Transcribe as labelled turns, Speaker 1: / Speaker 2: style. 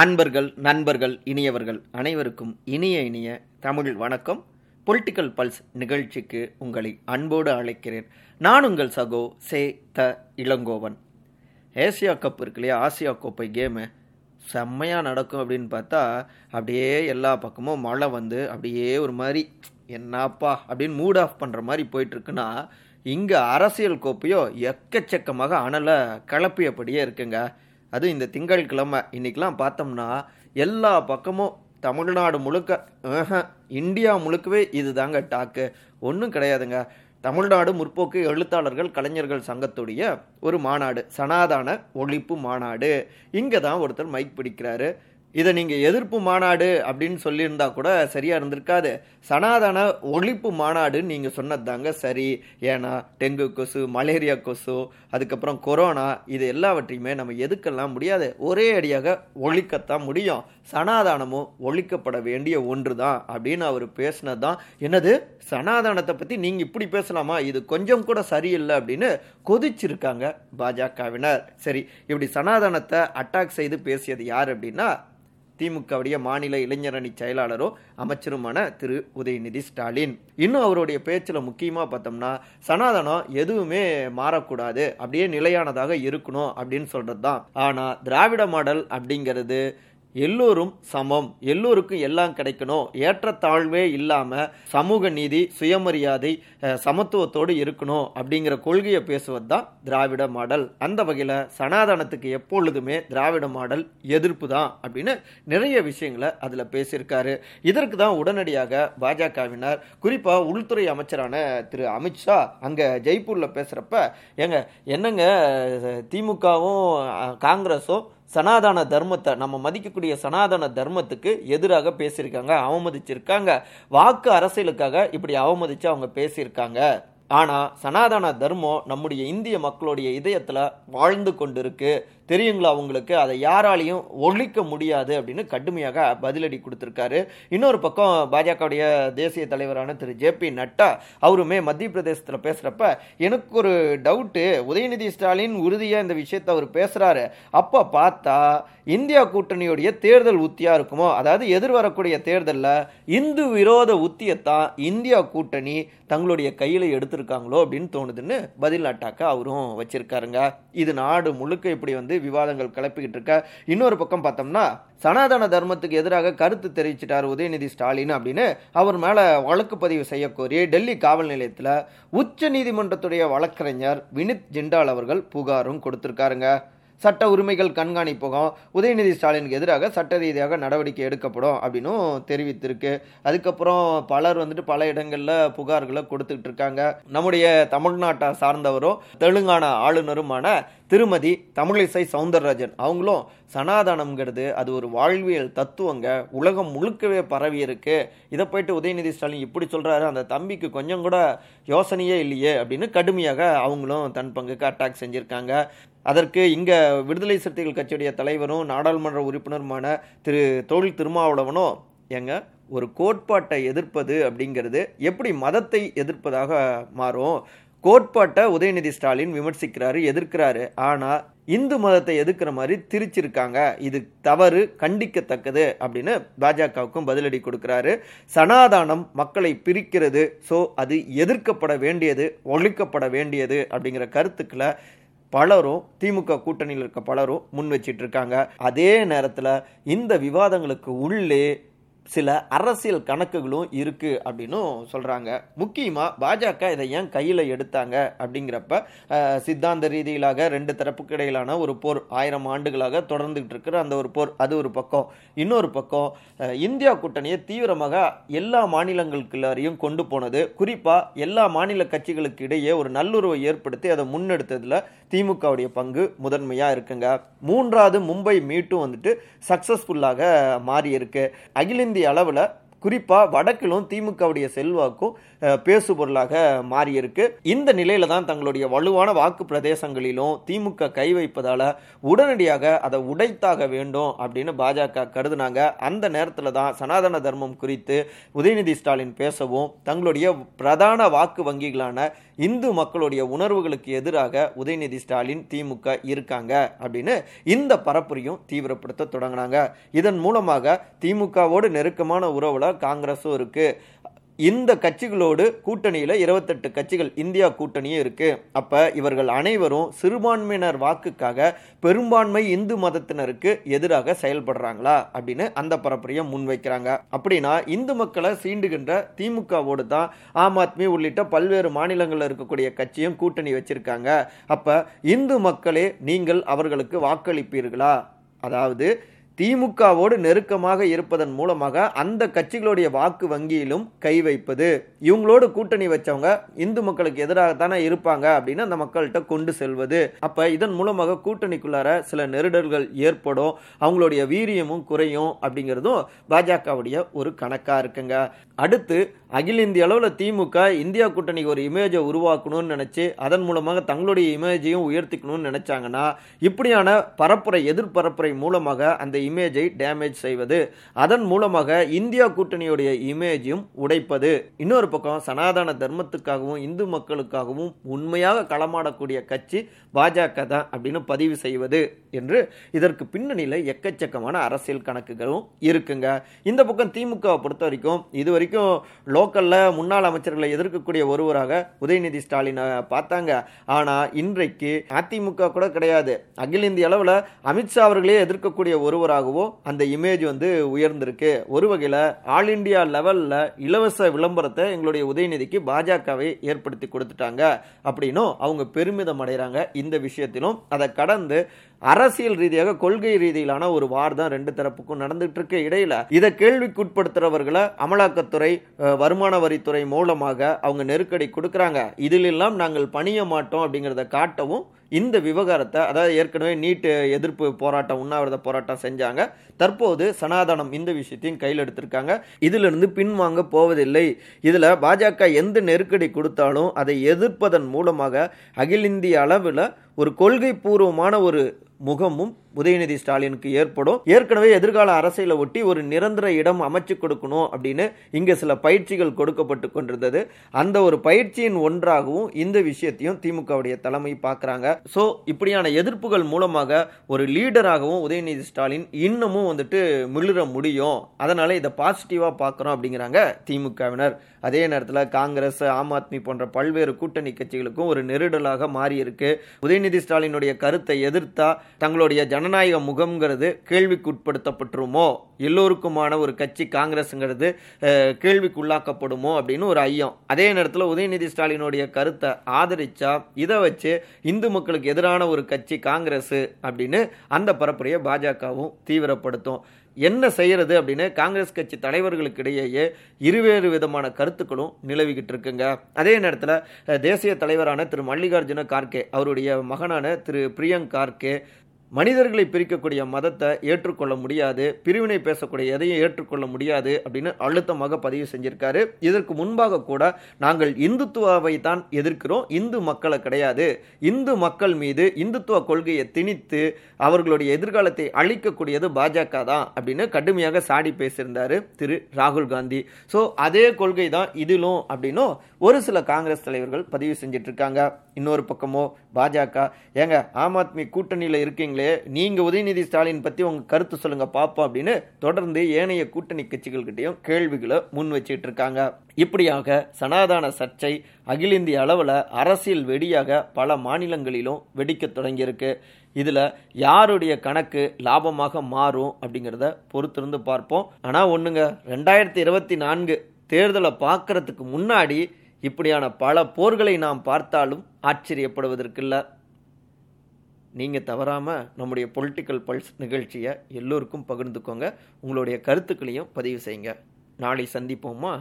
Speaker 1: அன்பர்கள் நண்பர்கள் இனியவர்கள் அனைவருக்கும் இனிய இனிய தமிழ் வணக்கம். பொலிட்டிக்கல் பல்ஸ் நிகழ்ச்சிக்கு உங்களை அன்போடு அழைக்கிறேன். நான் உங்கள் சகோ சே த இளங்கோவன். ஏசியா கப் இருக்கு இல்லையா? ஆசியா கோப்பை கேமு செம்மையாக நடக்கும் அப்படின்னு பார்த்தா அப்படியே எல்லா பக்கமும் மழை வந்து அப்படியே ஒரு மாதிரி என்னப்பா? அப்படின்னு மூட் ஆஃப் பண்ணுற மாதிரி போயிட்டுருக்குன்னா இங்கே அரசியல் கோப்பையோ எக்கச்சக்கமாக அனலை கிளப்பியபடியே இருக்குங்க. அதுவும் இந்த திங்கட்கிழமை இன்னைக்கெலாம் பார்த்தோம்னா எல்லா பக்கமும் தமிழ்நாடு முழுக்க இந்தியா முழுக்கவே இது தாங்க டாக்கு. ஒன்றும் கிடையாதுங்க. தமிழ்நாடு முற்போக்கு எழுத்தாளர்கள் கலைஞர்கள் சங்கத்துடைய ஒரு மாநாடு சனாதான ஒழிப்பு மாநாடு. இங்கே தான் ஒருத்தர் மைக் பிடிக்கிறாரு. இதை நீங்கள் எதிர்ப்பு மாநாடு அப்படின்னு சொல்லியிருந்தா கூட சரியாக இருந்திருக்காது. சனாதன ஒழிப்பு மாநாடுன்னு நீங்கள் சொன்னது தாங்க சரி. ஏன்னா டெங்கு கொசு மலேரியா கொசு அதுக்கப்புறம் கொரோனா இது எல்லாவற்றையுமே நம்ம எதுக்கெல்லாம் முடியாது. ஒரே அடியாக ஒழிக்கத்தான் முடியும். சனாதானமும் ஒழிக்கப்பட வேண்டிய ஒன்று தான் அப்படின்னு அவர் பேசினது தான். என்னது? சனாதானத்தை பற்றி நீங்கள் இப்படி பேசலாமா? இது கொஞ்சம் கூட சரியில்லை அப்படின்னு கொதிச்சிருக்காங்க பாஜகவினர். சரி இப்படி சனாதானத்தை அட்டாக் செய்து பேசியது யார் அப்படின்னா திமுகவுடைய மாநில இளைஞரணி செயலாளரும் அமைச்சருமான திரு. உதயநிதி ஸ்டாலின். இன்னும் அவருடைய பேச்சில் முக்கியமாக பார்த்தோம்னா சனாதனம் எதுவுமே மாறக்கூடாது அப்படியே நிலையானதாக இருக்கணும் அப்படின்னு சொல்கிறது தான் ஆனால் திராவிட மாடல் அப்படிங்கிறது எல்லோரும் சமம். எல்லோருக்கும் எல்லாம் கிடைக்கணும். ஏற்றத்தாழ்வே இல்லாமல் சமூக நீதி சுயமரியாதை சமத்துவத்தோடு இருக்கணும் அப்படிங்கிற கொள்கையை பேசுவது தான் திராவிட மாடல். அந்த வகையில் சனாதனத்துக்கு எப்பொழுதுமே திராவிட மாடல் எதிர்ப்பு தான் அப்படின்னு நிறைய விஷயங்களை அதில் பேசியிருக்காரு. இதற்கு தான் உடனடியாக பாஜகவினர் குறிப்பாக உள்துறை அமைச்சரான திரு அமித்ஷா அங்கே ஜெய்ப்பூரில் பேசுகிறப்ப ஏங்க என்னங்க திமுகவும் காங்கிரஸும் சனாதன தர்மத்தை நம்ம மதிக்கக்கூடிய சனாதன தர்மத்துக்கு எதிராக பேசியிருக்காங்க அவமதிச்சிருக்காங்க. வாக்கு அரசியலுக்காக இப்படி அவமதிச்சு அவங்க பேசியிருக்காங்க. ஆனா சனாதன தர்மம் நம்முடைய இந்திய மக்களுடைய இதயத்துல வாழ்ந்து கொண்டிருக்கு. தெரியுங்களா உங்களுக்கு அதை யாராலையும் ஒழிக்க முடியாது அப்படின்னு கடுமையாக பதிலடி கொடுத்துருக்காரு. இன்னொரு பக்கம் பாஜகவுடைய தேசிய தலைவரான திரு. ஜே பி நட்டா அவருமே மத்திய பிரதேசத்தில் பேசுகிறப்ப எனக்கு ஒரு டவுட்டு உதயநிதி ஸ்டாலின் உறுதியாக இந்த விஷயத்தை அவர் பேசுகிறாரு அப்போ பார்த்தா இந்தியா கூட்டணியுடைய தேர்தல் உத்தியாக இருக்குமோ? அதாவது எதிர்வரக்கூடிய தேர்தலில் இந்து விரோத உத்தியத்தான் இந்தியா கூட்டணி தங்களுடைய கையில் எடுத்திருக்காங்களோ? அப்படின்னு தோணுதுன்னு பதில் அட்டாக்க அவரும் வச்சிருக்காருங்க. இது நாடு முழுக்க இப்படி வந்து விவாதங்கள் கிளப்பிக்கிட்டு இருக்க. இன்னொரு பக்கம் பார்த்தோம்னா சனாதன தர்மத்துக்கு எதிராக கருத்து தெரிவிச்சிட்டார் உதயநிதி ஸ்டாலின் அப்படின்னு அவர் மேல வழக்கு பதிவு செய்யக்கோரி டெல்லி காவல் நிலையத்தில் உச்ச நீதிமன்றத்துடைய வழக்கறிஞர் வினித் ஜிண்டால் அவர்கள் புகாரும் கொடுத்திருக்காருங்க. சட்ட உரிமைகள் கண்காணிப்பகம் உதயநிதி ஸ்டாலினுக்கு எதிராக சட்ட ரீதியாக நடவடிக்கை எடுக்கப்படும் அப்படின்னும் தெரிவித்திருக்கு. அதுக்கப்புறம் பலர் வந்துட்டு பல இடங்களில் புகார்களை கொடுத்துக்கிட்டு இருக்காங்க. நம்முடைய தமிழ்நாட்டை சார்ந்தவரும் தெலுங்கானா ஆளுநருமான திருமதி தமிழிசை சவுந்தரராஜன் அவங்களும் சனாதனம்ங்கிறது அது ஒரு வாழ்வியல் தத்துவங்க. உலகம் முழுக்கவே பரவி இருக்கு இதை போயிட்டு உதயநிதி ஸ்டாலின் இப்படி சொல்றாரு அந்த தம்பிக்கு கொஞ்சம் கூட யோசனையே இல்லையே அப்படின்னு கடுமையாக அவங்களும் தன் பங்குக்கு அட்டாக் செஞ்சிருக்காங்க. அதற்கு இங்கே விடுதலை சிறுத்தைகள் கட்சியுடைய தலைவரும் நாடாளுமன்ற உறுப்பினருமான திரு தொழில் திருமாவளவனும் எங்க ஒரு கோட்பாட்டை எதிர்ப்பது அப்படிங்கிறது எப்படி மதத்தை எதிர்ப்பதாக மாறும்? கோட்பாட்டை உதயநிதி ஸ்டாலின் விமர்சிக்கிறாரு எதிர்க்கிறாரு. ஆனால் இந்து மதத்தை எதிர்க்கிற மாதிரி திரிச்சிருக்காங்க. இது தவறு கண்டிக்கத்தக்கது அப்படின்னு பாஜகவுக்கும் பதிலடி கொடுக்கிறாரு. சனாதானம் மக்களை பிரிக்கிறது. ஸோ அது எதிர்க்கப்பட வேண்டியது ஒழிக்கப்பட வேண்டியது அப்படிங்கிற கருத்துக்களை பலரும் திமுக கூட்டணியில் இருக்க பலரும் முன் வச்சிட்டு இருக்காங்க. அதே நேரத்தில் இந்த விவாதங்களுக்கு உள்ளே சில அரசியல் கணக்குகளும் இருக்குது அப்படின்னும் சொல்கிறாங்க முக்கியமாக பாஜக இதை ஏன் கையில் எடுத்தாங்க அப்படிங்கிறப்ப சித்தாந்த ரீதியிலாக ரெண்டு தரப்புக்கு இடையிலான ஒரு போர் ஆயிரம் ஆண்டுகளாக தொடர்ந்துகிட்டு இருக்கிற அந்த ஒரு போர் அது ஒரு பக்கம். இன்னொரு பக்கம் இந்தியா கூட்டணியை தீவிரமாக எல்லா மாநிலங்களுக்குள்ளாரையும் கொண்டு போனது குறிப்பாக எல்லா மாநில கட்சிகளுக்கு இடையே ஒரு நல்லுறவை ஏற்படுத்தி அதை முன்னெடுத்ததில் திமுகவுடைய பங்கு முதன்மையாக இருக்குங்க. மூன்றாவது மும்பை மீட்டும் வந்துட்டு சக்ஸஸ்ஃபுல்லாக மாறி இருக்கு அகில இந்திய அளவில் குறிப்பாக வடக்கிலும் திமுகவுடைய செல்வாக்கும் பேசுபொருளாக பேசு பொருளாக மாறியிருக்கு. இந்த நிலையில தான் தங்களுடைய வலுவான வாக்கு பிரதேசங்களிலும் திமுக கை வைப்பதால உடனடியாக அதை உடைத்தாக வேண்டும் அப்படின்னு பாஜக கருதுனாங்க. அந்த நேரத்தில் தான் சனாதன தர்மம் குறித்து உதயநிதி ஸ்டாலின் பேசவும் தங்களுடைய பிரதான வாக்கு வங்கிகளான இந்து மக்களுடைய உணர்வுகளுக்கு எதிராக உதயநிதி ஸ்டாலின் திமுக இருக்காங்க அப்படின்னு இந்த பரப்புரையும் தீவிரப்படுத்த தொடங்கினாங்க. இதன் மூலமாக திமுகவோடு நெருக்கமான உறவுல காங்கிரஸும் இருக்கு. இந்த கட்சிகளோடு கூட்டணியில் இருபத்தெட்டு கட்சிகள் இந்தியா கூட்டணியும் இருக்குது அப்போ இவர்கள் அனைவரும் சிறுபான்மையினர் வாக்குக்காக பெரும்பான்மை இந்து மதத்தினருக்கு எதிராக செயல்படுறாங்களா அப்படின்னு அந்த பரப்புரையை முன்வைக்கிறாங்க. அப்படின்னா இந்து மக்களை சீண்டுகின்ற திமுகவோடு தான் ஆம் ஆத்மி உள்ளிட்ட பல்வேறு மாநிலங்களில் இருக்கக்கூடிய கட்சியும் கூட்டணி வச்சிருக்காங்க. அப்போ இந்து மக்களே நீங்கள் அவர்களுக்கு வாக்களிப்பீர்களா? அதாவது திமுகவோடு நெருக்கமாக இருப்பதன் மூலமாக அந்த கட்சிகளுடைய வாக்கு வங்கியிலும் கை வைப்பது. இவங்களோடு கூட்டணி வச்சவங்க இந்து மக்களுக்கு எதிராக தானே இருப்பாங்க அப்படின்னு அந்த மக்கள்கிட்ட கொண்டு செல்வது. அப்ப இதன் மூலமாக கூட்டணிக்குள்ளார சில நெருடல்கள் ஏற்படும். அவங்களுடைய வீரியமும் குறையும் அப்படிங்கிறதும் பாஜகவுடைய ஒரு கணக்கா இருக்குங்க. அடுத்து அகில இந்திய அளவில் திமுக இந்தியா கூட்டணிக்கு ஒரு இமேஜை உருவாக்கணும்னு நினைச்சு அதன் மூலமாக தங்களுடைய இமேஜையும் உயர்த்திக்கணும்னு நினைச்சாங்கன்னா இப்படியான பரப்புரை எதிர்பரப்புரை மூலமாக அந்த இமேஜை டேமேஜ் செய்வது. அதன் மூலமாக இந்தியா கூட்டணியுடைய இமேஜையும் உடைப்பது. இன்னொரு பக்கம் சனாதன தர்மத்துக்காகவும் இந்து மக்களுக்காகவும் உண்மையாக களமாடக்கூடிய கட்சி பாஜக தான் அப்படின்னு பதிவு செய்வது என்று இதற்கு பின்னணியில் எக்கச்சக்கமான அரசியல் கணக்குகளும் இருக்குங்க. இந்த பக்கம் திமுகவை பொறுத்த வரைக்கும் இது வரைக்கும் லோக்கல்ல முன்னாள் அமைச்சர்களை எதிர்க்கக்கூடிய ஒருவராக உதயநிதி ஸ்டாலினை பார்த்தாங்க. ஆனா இன்றைக்கு அதிமுக கூட கிடையாது. அகில இந்திய அளவில் அமித்ஷா அவர்களே எதிர்க்கக்கூடிய ஆகவோ அந்த இமேஜ் வந்து உயர்ந்திருக்கு. ஒரு வகையில் ஆல் இண்டியா லெவலில் இலவச விளம்பரத்தை எங்களுடைய உதயநிதிக்கு பாஜகவை ஏற்படுத்தி கொடுத்துட்டாங்க. அப்படின்னும் அவங்க பெருமிதம் அடைகிறாங்க இந்த விஷயத்திலும். அதை கடந்து அரசியல் ரீதியாக கொள்கை ரீதியிலான ஒரு வார் தான் ரெண்டு தரப்புக்கும் நடந்துட்டு இருக்க இடையில இதை கேள்விக்குட்படுத்துறவர்களை அமலாக்கத்துறை வருமான வரித்துறை மூலமாக அவங்க நெருக்கடி கொடுக்குறாங்க. இதிலெல்லாம் நாங்கள் பணிய மாட்டோம் அப்படிங்கிறத காட்டவும் இந்த விவகாரத்தை அதாவது ஏற்கனவே நீட்டு எதிர்ப்பு போராட்டம் உண்ணாவிரத போராட்டம் செஞ்சாங்க. தற்போது சனாதனம் இந்த விஷயத்தையும் கையில் எடுத்திருக்காங்க. இதிலிருந்து பின்வாங்க போவதில்லை. இதில் பாஜக எந்த நெருக்கடி கொடுத்தாலும் அதை எதிர்ப்பதன் மூலமாக அகில இந்திய அளவில் ஒரு கொள்கை பூர்வமான ஒரு முகமும் உதயநிதி ஸ்டாலினுக்கு ஏற்படும். ஏற்கனவே எதிர்கால அரசியலை ஒட்டி ஒரு நிரந்தர இடம் அமைச்சு கொடுக்கணும் அப்படின்னு இங்க சில பயிற்சிகள் கொடுக்கப்பட்டு கொண்டிருந்தது. அந்த ஒரு பயிற்சியின் ஒன்றாகவும் இந்த விஷயத்தையும் திமுகவுடைய தலைமை பார்க்குறாங்க. ஸோ இப்படியான எதிர்ப்புகள் மூலமாக ஒரு லீடராகவும் உதயநிதி ஸ்டாலின் இன்னமும் வந்துட்டு மிளிர முடியும். அதனால இதை பாசிட்டிவாக பார்க்கறோம் அப்படிங்கிறாங்க திமுகவினர். அதே நேரத்தில் காங்கிரஸ் ஆம் ஆத்மி போன்ற பல்வேறு கூட்டணி கட்சிகளுக்கும் ஒரு நெருடலாக மாறி இருக்கு உதயநிதி ஸ்டாலினுடைய கருத்தை எதிர்த்தா தங்களுடைய ஜனநாயக முகம்ங்கிறது கேள்விக்குட்படுத்தப்பட்டுருமோ? எல்லோருக்குமான ஒரு கட்சி காங்கிரஸ்ங்கிறது கேள்விக்குள்ளாக்கப்படுமோ அப்படின்னு ஒரு ஐயம். அதே நேரத்தில் உதயநிதி ஸ்டாலினுடைய கருத்தை ஆதரிச்சா இதை வச்சு இந்து மக்களுக்கு எதிரான ஒரு கட்சி காங்கிரஸ் அப்படின்னு அந்த பரப்புரையை பாஜகவும் தீவிரப்படுத்தும். என்ன செய்யறது அப்படின்னு காங்கிரஸ் கட்சி தலைவர்களுக்கு இடையேயே இருவேறு விதமான கருத்துக்களும் நிலவிக்கிட்டு இருக்குங்க. அதே நேரத்தில் தேசிய தலைவரான திரு. மல்லிகார்ஜுன கார்கே அவருடைய மகனான திரு. பிரியங்க் கார்கே மனிதர்களை பிரிக்கக்கூடிய மதத்தை ஏற்றுக்கொள்ள முடியாது பிரிவினை பேசக்கூடிய எதையும் ஏற்றுக்கொள்ள முடியாது அப்படின்னு அழுத்தமாக பதிவு செஞ்சிருக்காரு. இதற்கு முன்பாக கூட நாங்கள் இந்துத்துவாவை தான் எதிர்க்கிறோம் இந்து மக்களை கிடையாது. இந்து மக்கள் மீது இந்துத்துவ கொள்கையை திணித்து அவர்களுடைய எதிர்காலத்தை அழிக்கக்கூடியது பாஜக தான் அப்படின்னு கடுமையாக சாடி பேசியிருந்தாரு திரு ராகுல் காந்தி. ஸோ அதே கொள்கை தான் இதிலும் அப்படின்னும் ஒரு சில காங்கிரஸ் தலைவர்கள் பதிவு செஞ்சிட்ருக்காங்க. இன்னொரு பக்கமோ பாஜக. ஏங்க ஆம் ஆத்மி கூட்டணியில் இருக்கீங்களே நீங்கள் உதயநிதி ஸ்டாலின் பற்றி உங்கள் கருத்து சொல்லுங்கள் பார்ப்போம் அப்படின்னு தொடர்ந்து ஏனைய கூட்டணி கட்சிகள்கிட்டையும் கேள்விகளை முன் வச்சிட்டு இருக்காங்க. இப்படியாக சனாதான சர்ச்சை அகில இந்திய அளவில் அரசியல் வெடியாக பல மாநிலங்களிலும் வெடிக்க தொடங்கியிருக்கு. இதில் யாருடைய கணக்கு லாபமாக மாறும் அப்படிங்கிறத பொறுத்திருந்து பார்ப்போம். ஆனால் ஒன்றுங்க ரெண்டாயிரத்தி இருபத்தி நான்கு தேர்தலை பார்க்கறதுக்கு முன்னாடி இப்படியான பல போர்களை நாம் பார்த்தாலும் ஆச்சரியப்படுவதற்கில்ல நீங்கள் தவறாமல் நம்முடைய பொலிட்டிக்கல் பல்ஸ் நிகழ்ச்சியை எல்லோருக்கும் பகிர்ந்துக்கோங்க. உங்களுடைய கருத்துக்களையும் பதிவு செய்யுங்க. நாளை சந்திப்போமா?